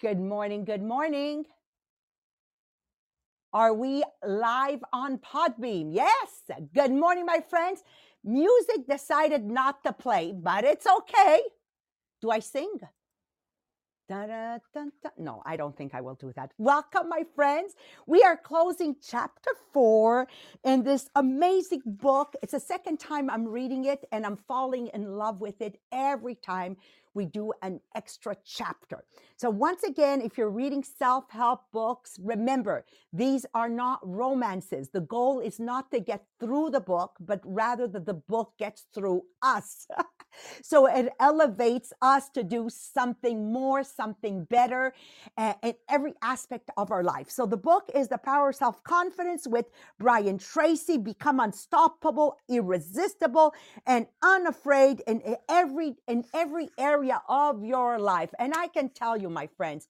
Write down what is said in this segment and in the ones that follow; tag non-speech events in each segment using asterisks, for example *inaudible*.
Good morning. Good morning. Are we live on Podbean? Yes. Good morning, my friends. Music decided not to play, but it's okay. Do I sing? No, I don't think I will do that. Welcome, my friends. We are closing chapter four in this amazing book. It's the second time I'm reading it, and I'm falling in love with it every time we do an extra chapter. So, once again, if you're reading self help books, remember these are not romances. The goal is not to get through the book, but rather that the book gets through us. *laughs* so, it elevates us to do something more, something better uh, in every aspect of our life. So, the book is The Power of Self Confidence with Brian Tracy Become Unstoppable, Irresistible, and Unafraid in every, in every area area of your life. And I can tell you, my friends,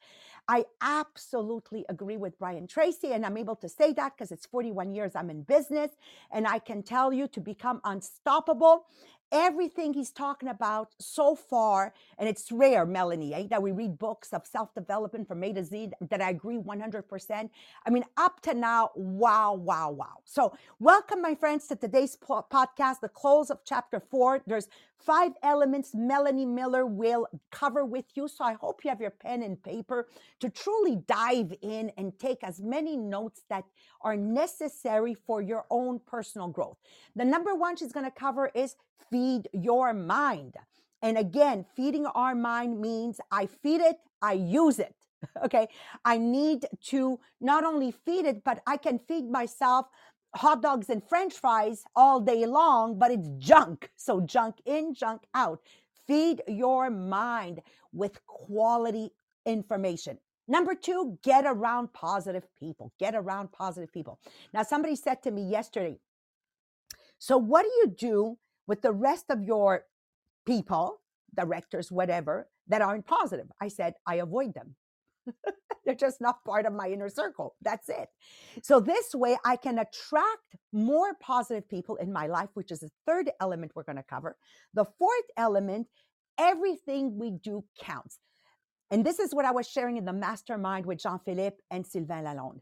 I absolutely agree with Brian Tracy. And I'm able to say that because it's 41 years I'm in business. And I can tell you to become unstoppable everything he's talking about so far, and it's rare, Melanie, eh, that we read books of self development from A to Z that I agree 100%. I mean, up to now, wow, wow, wow. So, welcome, my friends, to today's po- podcast, the close of chapter four. There's five elements Melanie Miller will cover with you. So, I hope you have your pen and paper to truly dive in and take as many notes that are necessary for your own personal growth. The number one she's going to cover is feed your mind. And again, feeding our mind means I feed it, I use it. *laughs* Okay. I need to not only feed it, but I can feed myself hot dogs and french fries all day long, but it's junk. So junk in, junk out. Feed your mind with quality information. Number two, get around positive people. Get around positive people. Now, somebody said to me yesterday, so what do you do with the rest of your people, directors, whatever, that aren't positive. I said, I avoid them. *laughs* They're just not part of my inner circle. That's it. So, this way, I can attract more positive people in my life, which is the third element we're going to cover. The fourth element everything we do counts. And this is what I was sharing in the mastermind with Jean Philippe and Sylvain Lalonde.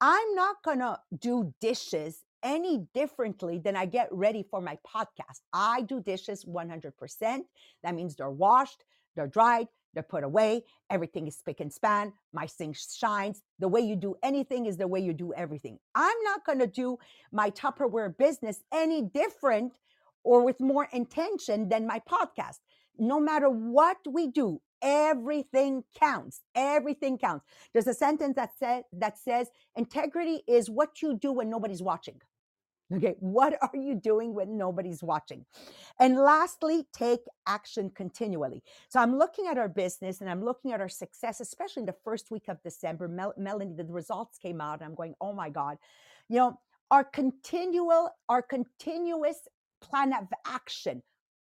I'm not going to do dishes any differently than I get ready for my podcast. I do dishes 100%. That means they're washed, they're dried, they're put away. Everything is spick and span. My sink shines. The way you do anything is the way you do everything. I'm not going to do my Tupperware business any different or with more intention than my podcast. No matter what we do, everything counts. Everything counts. There's a sentence that says that says integrity is what you do when nobody's watching. Okay, what are you doing when nobody's watching? And lastly, take action continually. So I'm looking at our business and I'm looking at our success, especially in the first week of December. Mel- Melanie, the results came out, and I'm going, oh my God. You know, our continual, our continuous plan of action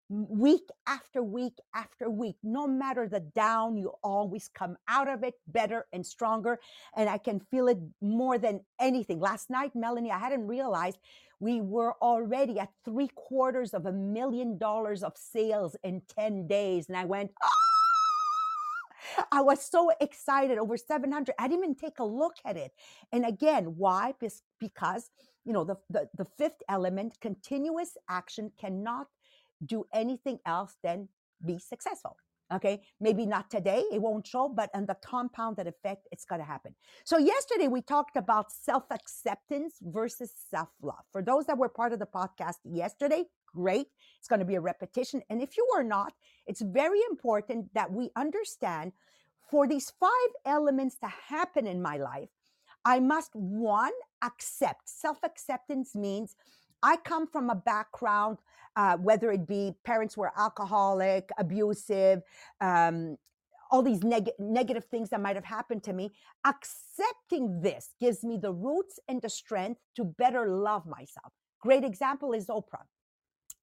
week after week after week. No matter the down, you always come out of it better and stronger. And I can feel it more than anything. Last night, Melanie, I hadn't realized we were already at three quarters of a million dollars of sales in 10 days. And I went, ah! I was so excited over 700. I didn't even take a look at it. And again, why? Because, you know, the, the, the fifth element, continuous action cannot do anything else than be successful. Okay, maybe not today, it won't show, but on the compounded effect, it's going to happen. So, yesterday we talked about self acceptance versus self love. For those that were part of the podcast yesterday, great. It's going to be a repetition. And if you are not, it's very important that we understand for these five elements to happen in my life, I must one, accept. Self acceptance means I come from a background, uh, whether it be parents were alcoholic, abusive, um, all these neg- negative things that might have happened to me. Accepting this gives me the roots and the strength to better love myself. Great example is Oprah.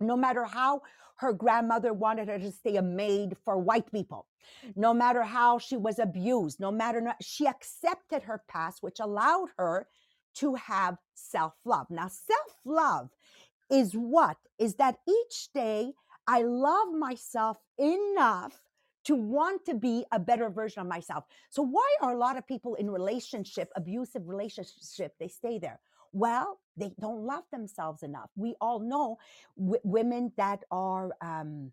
No matter how her grandmother wanted her to stay a maid for white people, no matter how she was abused, no matter, she accepted her past, which allowed her to have self love. Now, self love is what? Is that each day I love myself enough to want to be a better version of myself. So why are a lot of people in relationship, abusive relationship, they stay there? Well, they don't love themselves enough. We all know w- women that are um,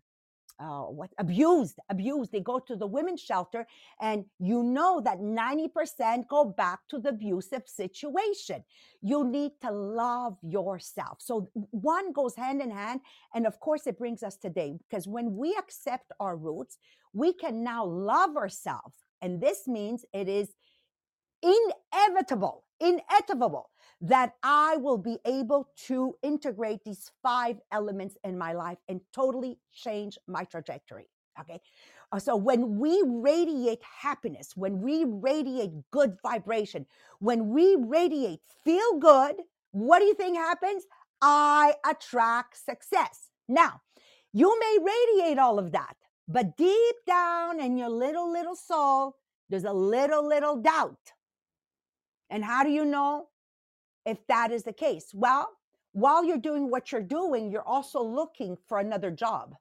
uh, what abused, abused. They go to the women's shelter, and you know that 90% go back to the abusive situation. You need to love yourself. So one goes hand in hand. And of course, it brings us today because when we accept our roots, we can now love ourselves. And this means it is inevitable, inevitable that I will be able to integrate these five elements in my life and totally change my trajectory. Okay. Uh, So when we radiate happiness, when we radiate good vibration, when we radiate feel good, what do you think happens? I attract success. Now, you may radiate all of that, but deep down in your little, little soul, there's a little, little doubt. And how do you know if that is the case? Well, while you're doing what you're doing, you're also looking for another job,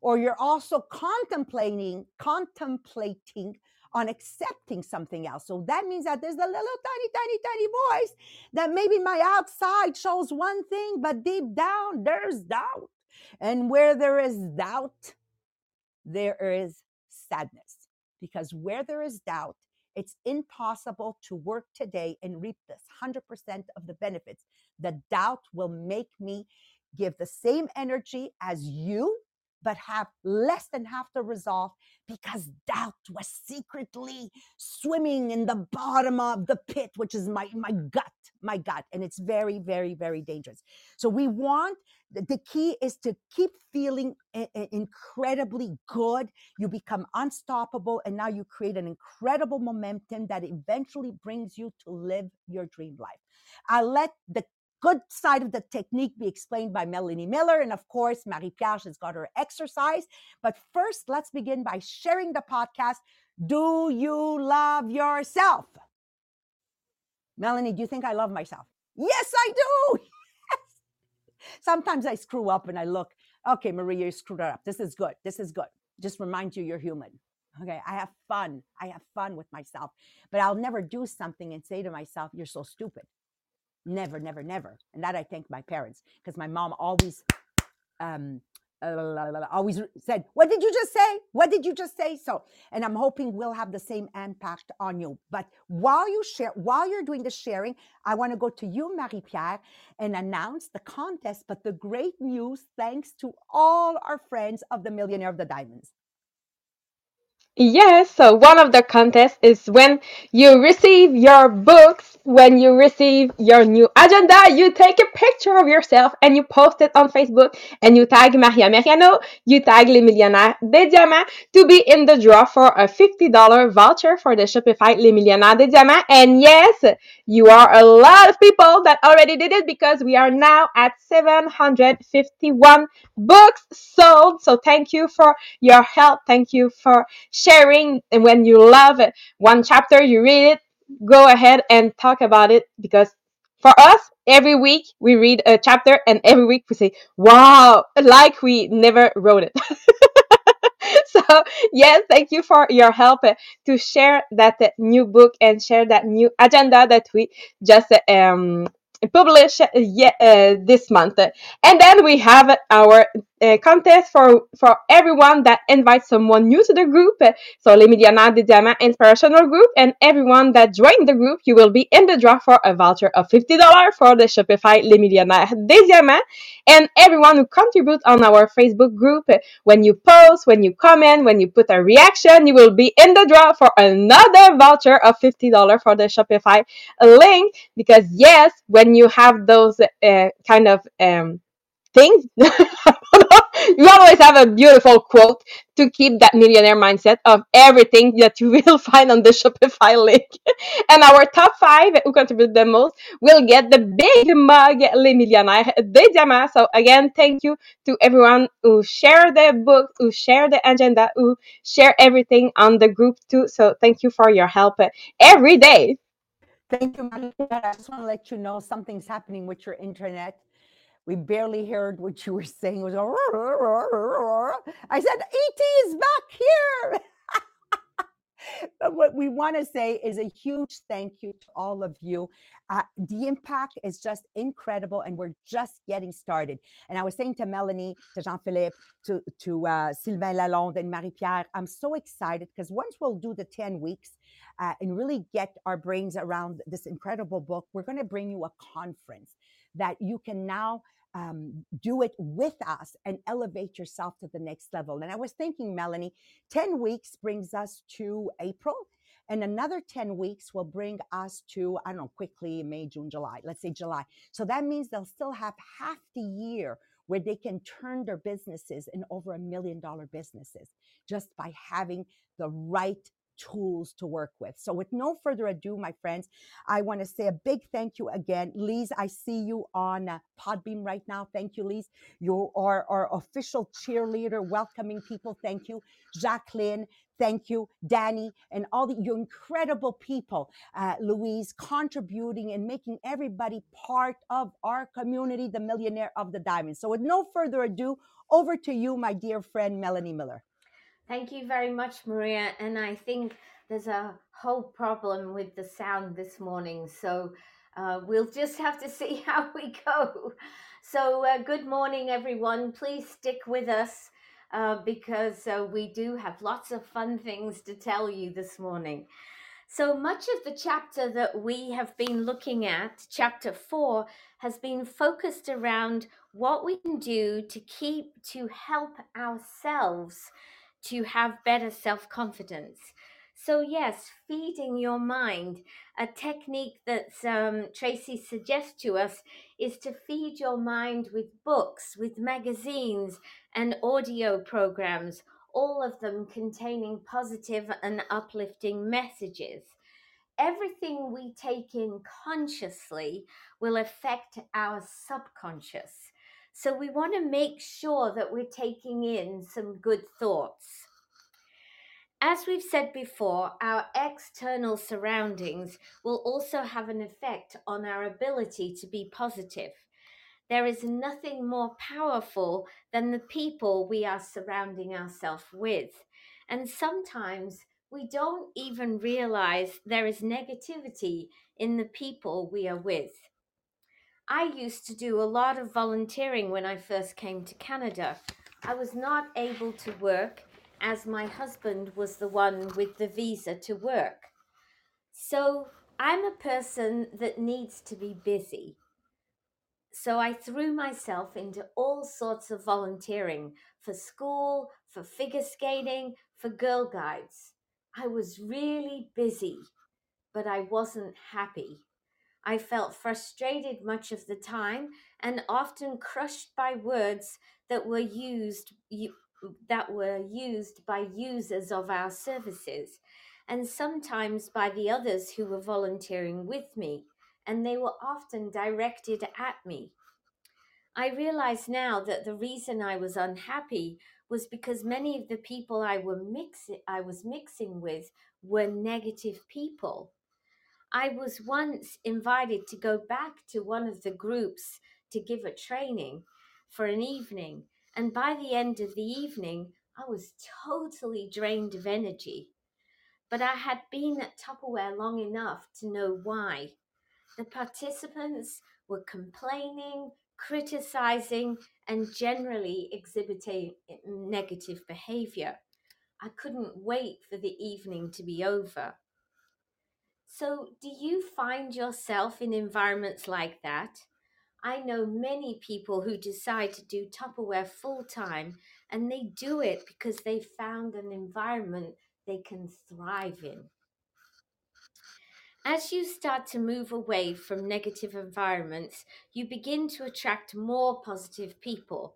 or you're also contemplating, contemplating on accepting something else. So that means that there's a little tiny, tiny, tiny voice that maybe my outside shows one thing, but deep down there's doubt. And where there is doubt, there is sadness. Because where there is doubt, it's impossible to work today and reap this 100% of the benefits. The doubt will make me give the same energy as you, but have less than half the resolve because doubt was secretly swimming in the bottom of the pit, which is my, my gut, my gut. And it's very, very, very dangerous. So we want the key is to keep feeling incredibly good. You become unstoppable, and now you create an incredible momentum that eventually brings you to live your dream life. I let the good side of the technique be explained by Melanie Miller. And of course, Marie Pierre has got her exercise. But first, let's begin by sharing the podcast. Do you love yourself? Melanie, do you think I love myself? Yes, I do. *laughs* Sometimes I screw up and I look, okay, Maria, you screwed up. This is good. This is good. Just remind you you're human. Okay, I have fun. I have fun with myself, but I'll never do something and say to myself, you're so stupid. Never, never, never. And that I thank my parents because my mom always um always said, What did you just say? What did you just say? So, and I'm hoping we'll have the same impact on you. But while you share, while you're doing the sharing, I want to go to you, Marie Pierre, and announce the contest. But the great news, thanks to all our friends of the Millionaire of the Diamonds. Yes, so one of the contests is when you receive your books, when you receive your new agenda, you take a picture of yourself and you post it on Facebook and you tag Maria Meriano, you tag Les Millionnaires des Diamants to be in the draw for a $50 voucher for the Shopify Les Millionnaires des Diamants. And yes, you are a lot of people that already did it because we are now at 751 books sold. So thank you for your help. Thank you for sharing and when you love one chapter you read it go ahead and talk about it because for us every week we read a chapter and every week we say wow like we never wrote it. *laughs* So yes thank you for your help to share that new book and share that new agenda that we just um publish uh, ye- uh, this month. And then we have our uh, contest for for everyone that invites someone new to the group so Les Millionnaires des Diamants Inspirational Group and everyone that joined the group you will be in the draw for a voucher of $50 for the Shopify Les Millionnaires des Diamants and everyone who contributes on our Facebook group when you post, when you comment, when you put a reaction, you will be in the draw for another voucher of $50 for the Shopify link. Because yes, when you have those uh, kind of um, things, *laughs* you always have a beautiful quote to keep that millionaire mindset of everything that you *laughs* will find on the Shopify link. *laughs* and our top five who contribute the most will get the big mug Les Millionnaires des Diamants. So again, thank you to everyone who share the book, who share the agenda, who share everything on the group too. So thank you for your help every day. Thank you, I just want to let you know something's happening with your internet. We barely heard what you were saying. It was I said, ET is back here. *laughs* but what we want to say is a huge thank you to all of you. Uh, the impact is just incredible, and we're just getting started. And I was saying to Melanie, to Jean Philippe, to, to uh, Sylvain Lalonde, and Marie Pierre, I'm so excited because once we'll do the 10 weeks uh, and really get our brains around this incredible book, we're going to bring you a conference that you can now um, do it with us and elevate yourself to the next level. And I was thinking, Melanie, 10 weeks brings us to April. And another 10 weeks will bring us to, I don't know, quickly May, June, July, let's say July. So that means they'll still have half the year where they can turn their businesses in over a million dollar businesses just by having the right tools to work with. So, with no further ado, my friends, I want to say a big thank you again. Lise, I see you on uh, Podbean right now. Thank you, Lise. You are our official cheerleader, welcoming people. Thank you. Jacqueline, thank you. Danny, and all the, you incredible people, uh, Louise, contributing and making everybody part of our community, the Millionaire of the Diamond. So, with no further ado, over to you, my dear friend, Melanie Miller. Thank you very much, Maria. And I think there's a whole problem with the sound this morning. So uh, we'll just have to *laughs* see how we go. So, uh, good morning, everyone. Please stick with us uh, because uh, we do have lots of fun things to tell you this morning. So much of the chapter that we have been looking at, chapter four, has been focused around what we can do to keep, to help ourselves to have better self confidence. So, yes, feeding your mind, a technique that um, Tracy suggests to us is to feed your mind with books, with magazines, and audio programs, all of them containing positive and uplifting messages. Everything we take in consciously will affect our subconscious. So we want to make sure that we're taking in some good thoughts. As we've said before, our external surroundings will also have an effect on our ability to be positive. There is nothing more powerful than the people we are surrounding ourselves with. And sometimes we don't even realize there is negativity in the people we are with. I used to do a lot of volunteering when I first came to Canada. I was not able to work as my husband was the one with the visa to work. So I'm a person that needs to be busy. So I threw myself into all sorts of volunteering for school, for figure skating, for Girl Guides. I was really busy, but I wasn't happy. I felt frustrated much of the time and often crushed by words that were used that were used by users of our services and sometimes by the others who were volunteering with me and they were often directed at me. I realize now that the reason I was unhappy was because many of the people I were mix I was mixing with were negative people I was once invited to go back to one of the groups to give a training for an evening. And by the end of the evening, I was totally drained of energy. But I had been at Tupperware long enough to know why. The participants were complaining, criticizing, and generally exhibiting negative behavior. I couldn't wait for the evening to be over. So, do you find yourself in environments like that? I know many people who decide to do Tupperware full time and they do it because they found an environment they can thrive in. As you start to move away from negative environments, you begin to attract more positive people.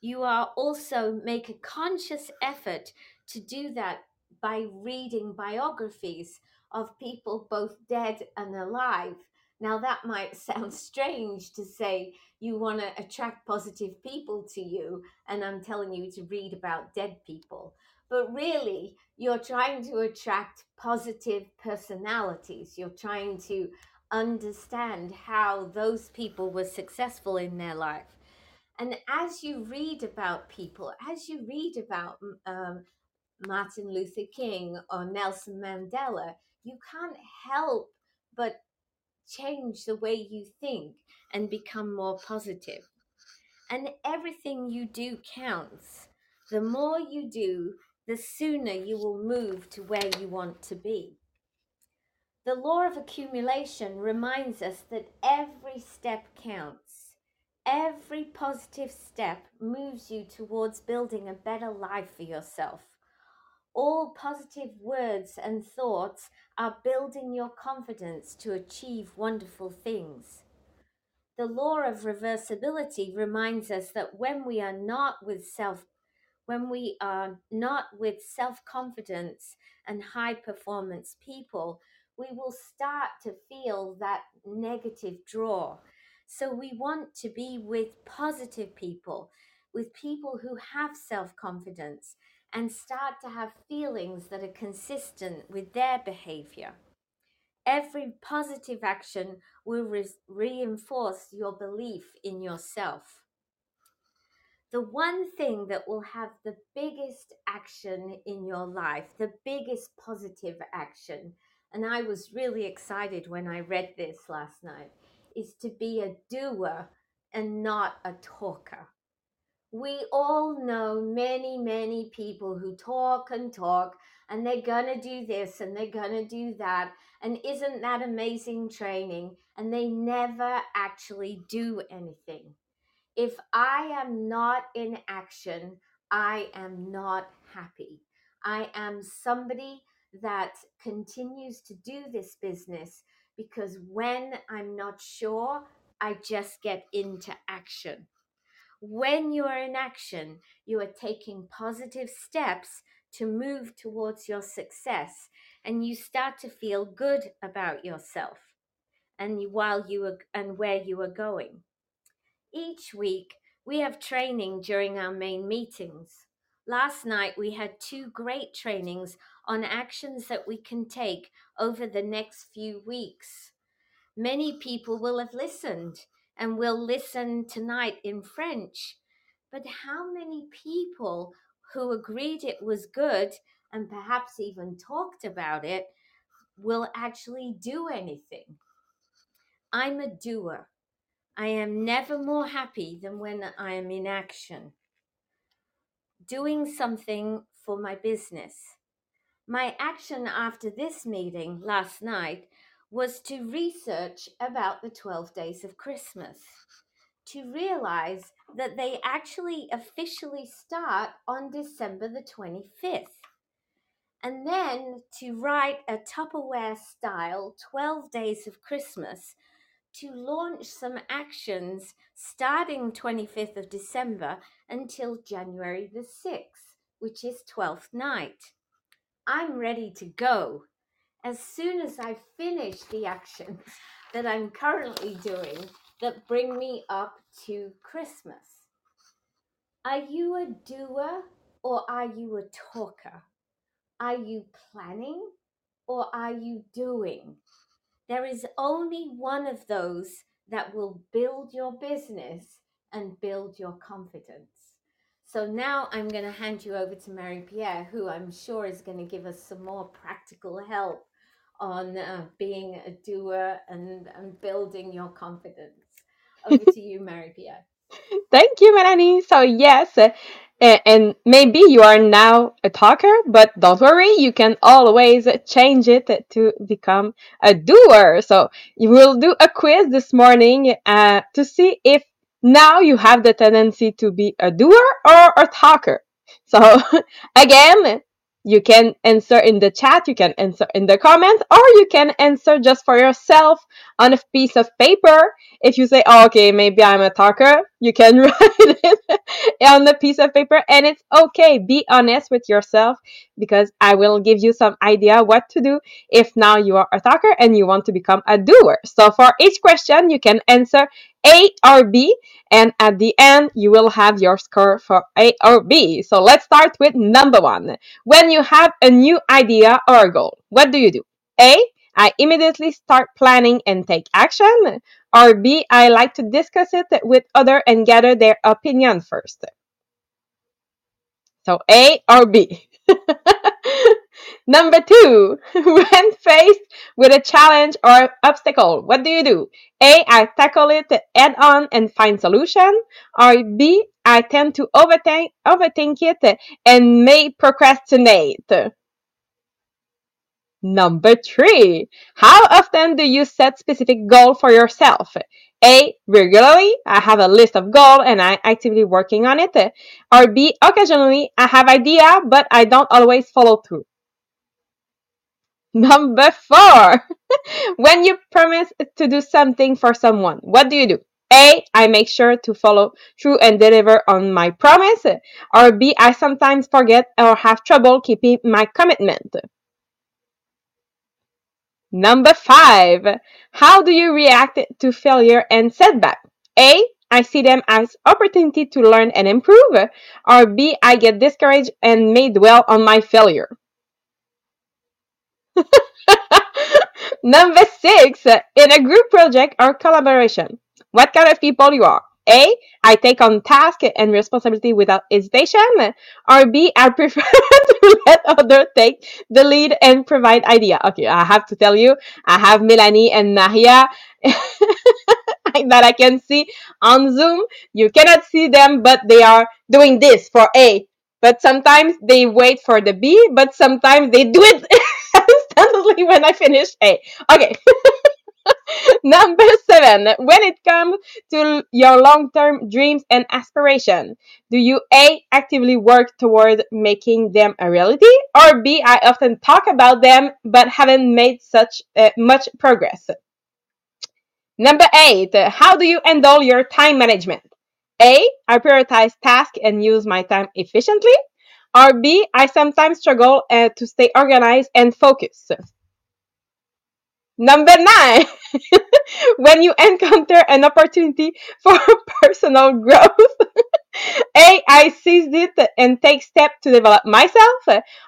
You are also make a conscious effort to do that by reading biographies of people both dead and alive. Now, that might *laughs* sound strange to say you want to attract positive people to you, and I'm telling you to read about dead people. But really, you're trying to attract positive personalities. You're trying to understand how those people were successful in their life. And as you read about people, as you read about um, Martin Luther King or Nelson Mandela, you can't help but change the way you think and become more positive. And everything you do counts. The more you do, the sooner you will move to where you want to be. The law of accumulation reminds us that every step counts. Every positive step moves you towards building a better life for yourself. All positive words and thoughts are building your confidence to achieve wonderful things. The law of reversibility reminds us that when we are not with self when we are not with self-confidence and high performance people, we will start to feel that negative draw. So we want to be with positive people, with people who have self-confidence and start to have feelings that are consistent with their behavior. Every positive action will re- reinforce your belief in yourself. The one thing that will have the biggest action in your life, the biggest positive action, and I was really excited when I read this last night, is to be a doer and not a talker. We all know many, many people who talk and talk, and they're gonna do this and they're gonna do that. And isn't that amazing training? And they never actually do anything. If I am not in action, I am not happy. I am somebody that continues to do this business because when I'm not sure, I just get into action. When you are in action, you are taking positive steps to move towards your success and you start to feel good about yourself and while you are and where you are going. Each week, we have training during our main meetings. Last night, we had two great trainings on actions that we can take over the next few weeks. Many people will have listened and we'll listen tonight in French. But how many people who agreed it was good and perhaps even talked about it will actually do anything? I'm a doer. I am never more happy than when I am in action, doing something for my business. My action after this meeting last night was to research about the 12 days of Christmas, to realize that they actually officially start on December the 25th. And then to write a Tupperware style 12 days of Christmas to launch some actions starting 25th of December until January the 6th, which is 12th night. I'm ready to go. As soon as I finish the actions that I'm currently doing that bring me up to Christmas. Are you a doer or are you a talker? Are you planning or are you doing? There is only one of those that will build your business and build your confidence. So now I'm going to hand you over to Marie Pierre, who I'm sure is going to give us some more practical help on uh, being a doer and, and building your confidence. Over to you, Marie Pierre. *laughs* Thank you, Melanie. So, yes, uh, and maybe you are now a talker, but don't worry, you can always change it to become a doer. So, you will do a quiz this morning uh, to see if now you have the tendency to be a doer or a talker. So, *laughs* again, you can answer in the chat, you can answer in the comment, or you can answer just for yourself on a piece of paper. If you say, oh, okay, maybe I'm a talker, you can *laughs* write it on the piece of paper and it's okay. Be honest with yourself because I will give you some idea what to do if now you are a talker and you want to become a doer. So for each question, you can answer A or B and at the end you will have your score for A or B. So let's start with number one. When you have a new idea or goal, what do you do? A. I immediately start planning and take action. Or B, I like to discuss it with others and gather their opinion first. So A or B. *laughs* Number two, *laughs* when faced with a challenge or obstacle, what do you do? A, I tackle it head on and find solution. Or B, I tend to overthink, overthink it and may procrastinate. Number three, how often do you set specific goal for yourself? A, regularly, I have a list of goals and I'm actively working on it. Or B, occasionally, I have idea, but I don't always follow through. Number four, *laughs* when you promise to do something for someone, what do you do? A, I make sure to follow through and deliver on my promise. Or B, I sometimes forget or have trouble keeping my commitment. Number five, how do you react to failure and setback? A, I see them as opportunity to learn and improve. Or B, I get discouraged and may dwell on my failure. *laughs* Number six, in a group project or collaboration, what kind of people you are? A, I take on task and responsibility without hesitation. Or B, I prefer *laughs* to let others take the lead and provide idea. Okay, I have to tell you, I have Melanie and Maria *laughs* that I can see on Zoom. You cannot see them, but they are doing this for A. But sometimes they wait for the B, but sometimes they do it instantly *laughs* when I finish A. Okay. *laughs* Number seven, when it comes to your long term dreams and aspirations, do you A, actively work toward making them a reality? Or B, I often talk about them but haven't made such uh, much progress? Number eight, how do you handle your time management? A, I prioritize tasks and use my time efficiently. Or B, I sometimes struggle uh, to stay organized and focused. Number nine, *laughs* when you encounter an opportunity *laughs* for personal growth, *laughs* A, I seize it and take steps to develop myself,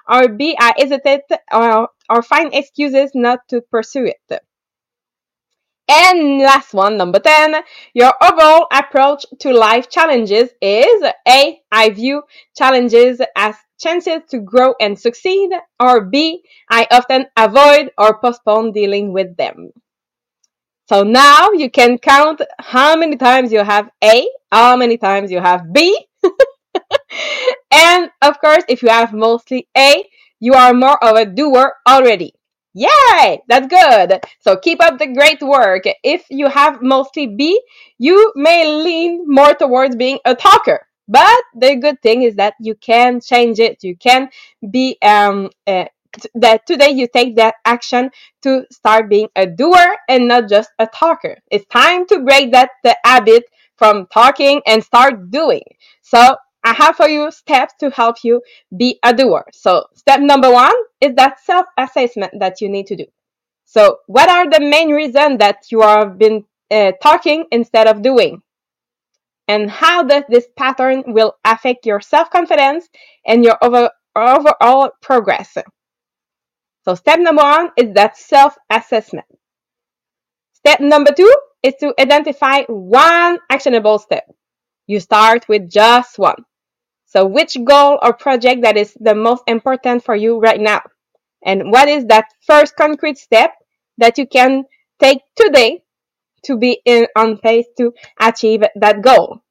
or B, I hesitate or, or find excuses not to pursue it. And last one, number 10, your overall approach to life challenges is A, I view challenges as chances to grow and succeed, or B, I often avoid or postpone dealing with them. So now you can count how many times you have A, how many times you have B. *laughs* and of course, if you have mostly A, you are more of a doer already. Yay! That's good. So keep up the great work. If you have mostly B, you may lean more towards being a talker. But the good thing is that you can change it. You can be um uh, that today you take that action to start being a doer and not just a talker. It's time to break that the habit from talking and start doing. So I have for you steps to help you be a doer. So step number one is that self-assessment that you need to do. So what are the main reasons that you have been uh, talking instead of doing? And how does this pattern will affect your self-confidence and your over, overall progress? So step number one is that self-assessment. Step number two is to identify one actionable step. You start with just one. So which goal or project that is the most important for you right now? And what is that first concrete step that you can take today to be in, on pace to achieve that goal?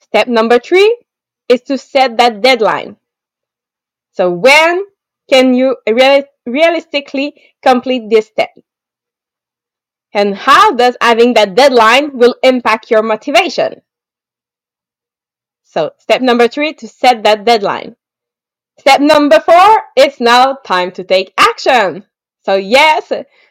Step number three is to set that deadline. So when can you real, realistically complete this step? And how does having that deadline will impact your motivation? So step number three, to set that deadline. Step number four, it's now time to take action. So yes,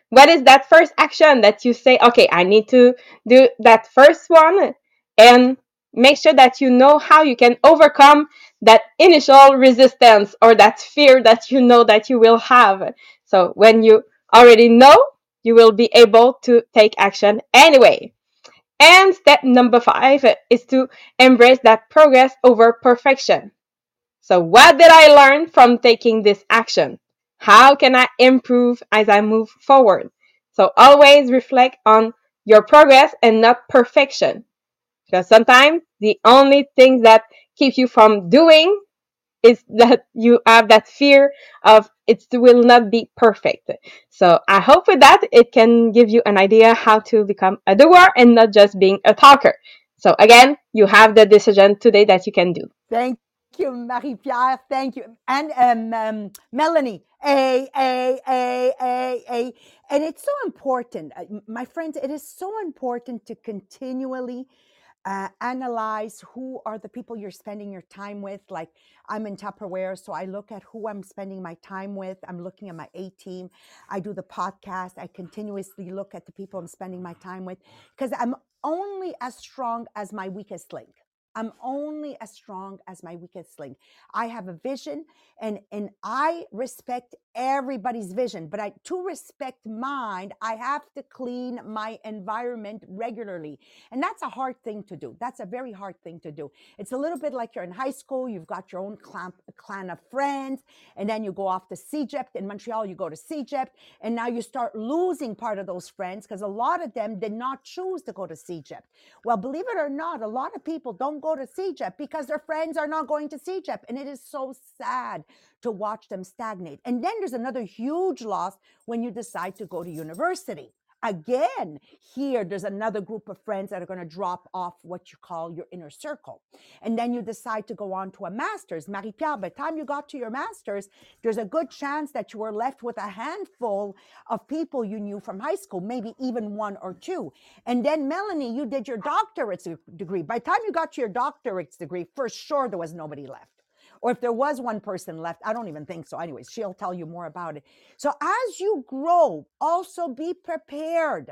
what is that first action that you say, okay, I need to do that first one and make sure that you know how you can overcome that initial resistance or that fear that you know that you will have. So when you already know, you will be able to take action anyway. And step number five is to embrace that progress over perfection. So what did I learn from taking this action? How can I improve as I move forward? So always reflect on your progress and not perfection. Because sometimes the only thing that keeps you from doing is that you have that fear of it will not be perfect. So I hope with that it can give you an idea how to become a doer and not just being a talker. So again, you have the decision today that you can do. Thank you, Marie Pierre. Thank you. And um, um, Melanie, A, A, A, A, A. And it's so important, uh, my friends, it is so important to continually uh, analyze who are the people you're spending your time with. Like I'm in Tupperware, so I look at who I'm spending my time with. I'm looking at my A team. I do the podcast. I continuously look at the people I'm spending my time with because I'm only as strong as my weakest link. I'm only as strong as my weakest link. I have a vision and and I respect everybody's vision, but I to respect mine, I have to clean my environment regularly. And that's a hard thing to do. That's a very hard thing to do. It's a little bit like you're in high school, you've got your own clan, clan of friends, and then you go off to CEGEP. In Montreal, you go to CEGEP, and now you start losing part of those friends because a lot of them did not choose to go to CEGEP. Well, believe it or not, a lot of people don't go to CEGEP because their friends are not going to CEGEP. And it is so sad to watch them stagnate. And then there's another huge loss when you decide to go to university. Again, here there's another group of friends that are going to drop off what you call your inner circle. And then you decide to go on to a master's. Marie Pierre, by the time you got to your master's, there's a good chance that you were left with a handful of people you knew from high school, maybe even one or two. And then, Melanie, you did your doctorate degree. By the time you got to your doctorate degree, for sure there was nobody left or if there was one person left, I don't even think so. Anyways, she'll tell you more about it. So as you grow, also be prepared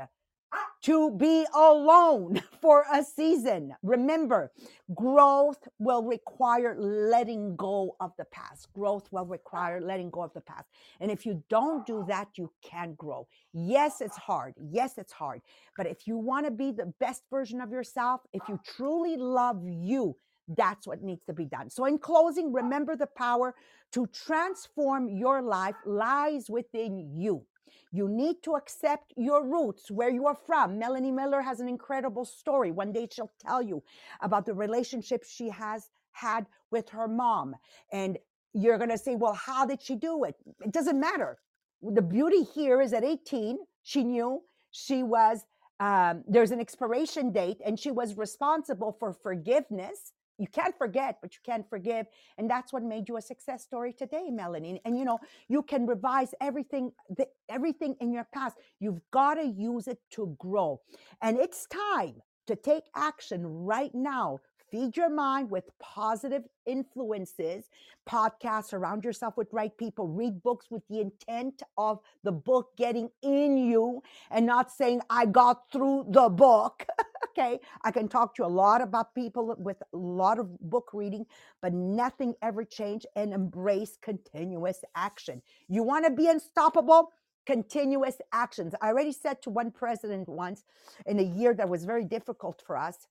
to be alone *laughs* for a season. Remember, growth will require letting go of the past. Growth will require letting go of the past. And if you don't do that, you can't grow. Yes, it's hard. Yes, it's hard. But if you want to be the best version of yourself, if you truly love you, that's what needs to be done. So, in closing, remember the power to transform your life lies within you. You need to accept your roots, where you are from. Melanie Miller has an incredible story. One day she'll tell you about the relationship she has had with her mom. And you're going to say, well, how did she do it? It doesn't matter. The beauty here is at 18, she knew she was, um, there's an expiration date, and she was responsible for forgiveness you can't forget, but you can't forgive. And that's what made you a success story today, Melanie. And you know, you can revise everything, the, everything in your past. You've got to use it to grow. And it's time to take action right now feed your mind with positive influences, podcasts, surround yourself with right people, read books with the intent of the book getting in you and not saying, I got through the book. *laughs* okay. I can talk to you a lot about people with a lot of book reading, but nothing ever changed and embrace continuous action. You want to be unstoppable? Continuous actions. I already said to one president once in a year that was very difficult for us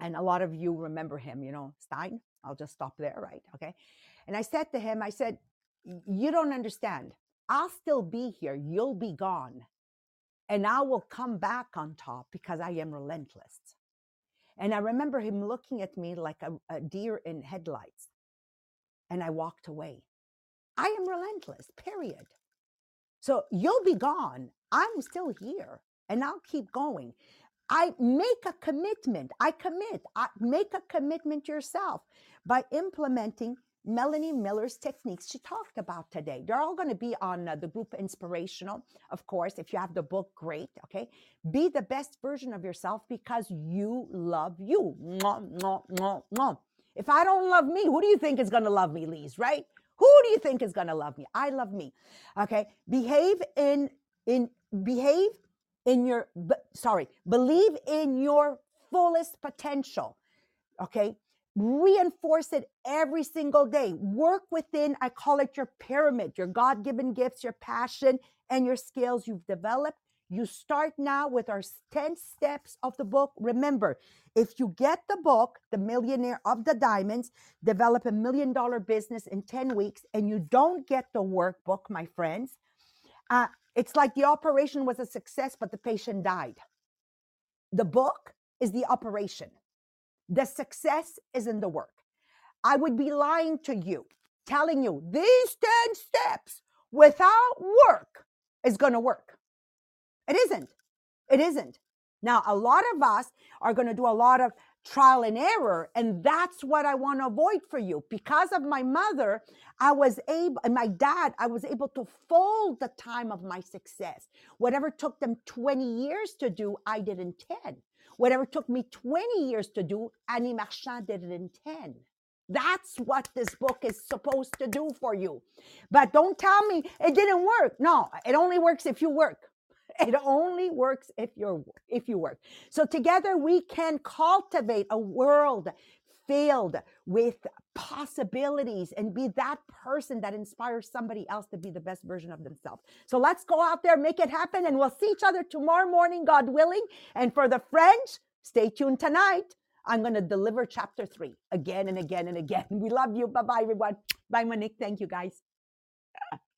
and a lot of you remember him, you know, Stein. I'll just stop there, right? Okay. And I said to him, I said, You don't understand. I'll still be here. You'll be gone. And I will come back on top because I am relentless. And I remember him looking at me like a, a deer in headlights. And I walked away. I am relentless, period. So you'll be gone. I'm still here and I'll keep going. I make a commitment. I commit. I make a commitment yourself by implementing Melanie Miller's techniques she talked about today. They're all going to be on uh, the group Inspirational, of course. If you have the book, great. Okay. Be the best version of yourself because you love you. Mwah, mwah, mwah, mwah. If I don't love me, who do you think is going to love me, Lise, right? Who do you think is going to love me? I love me. Okay. Behave in, in, behave in your sorry believe in your fullest potential okay? Reinforce it every single day. Work within i call it your pyramid your god-given gifts your passion and your skills you've developed. You start now with our 10 steps of the book. Remember if you get the book the millionaire of the diamonds develop a million dollar business in 10 weeks and you don't get the workbook my friends uh, it's like the operation was a success, but the patient died. The book is the operation. The success is in the work. I would be lying to you, telling you these 10 steps without work is going to work. It isn't. It isn't. Now, a lot of us are going to do a lot of trial and error, and that's what I want to avoid for you. Because of my mother, I was able, and my dad, I was able to fold the time of my success. Whatever took them 20 years to do, I did in 10. Whatever took me 20 years to do, Annie Marchand did it in 10. That's what this book is supposed to do for you. But don't tell me it didn't work. No, it only works if you work. *laughs* It only works if you're if you work. So together we can cultivate a world filled with possibilities and be that person that inspires somebody else to be the best version of themselves. So let's go out there, make it happen, and we'll see each other tomorrow morning, God willing. And for the French, stay tuned tonight. I'm going to deliver chapter three again and again and again. *laughs* We love you. Bye bye, everyone. Bye, Monique. Thank you, guys. *laughs*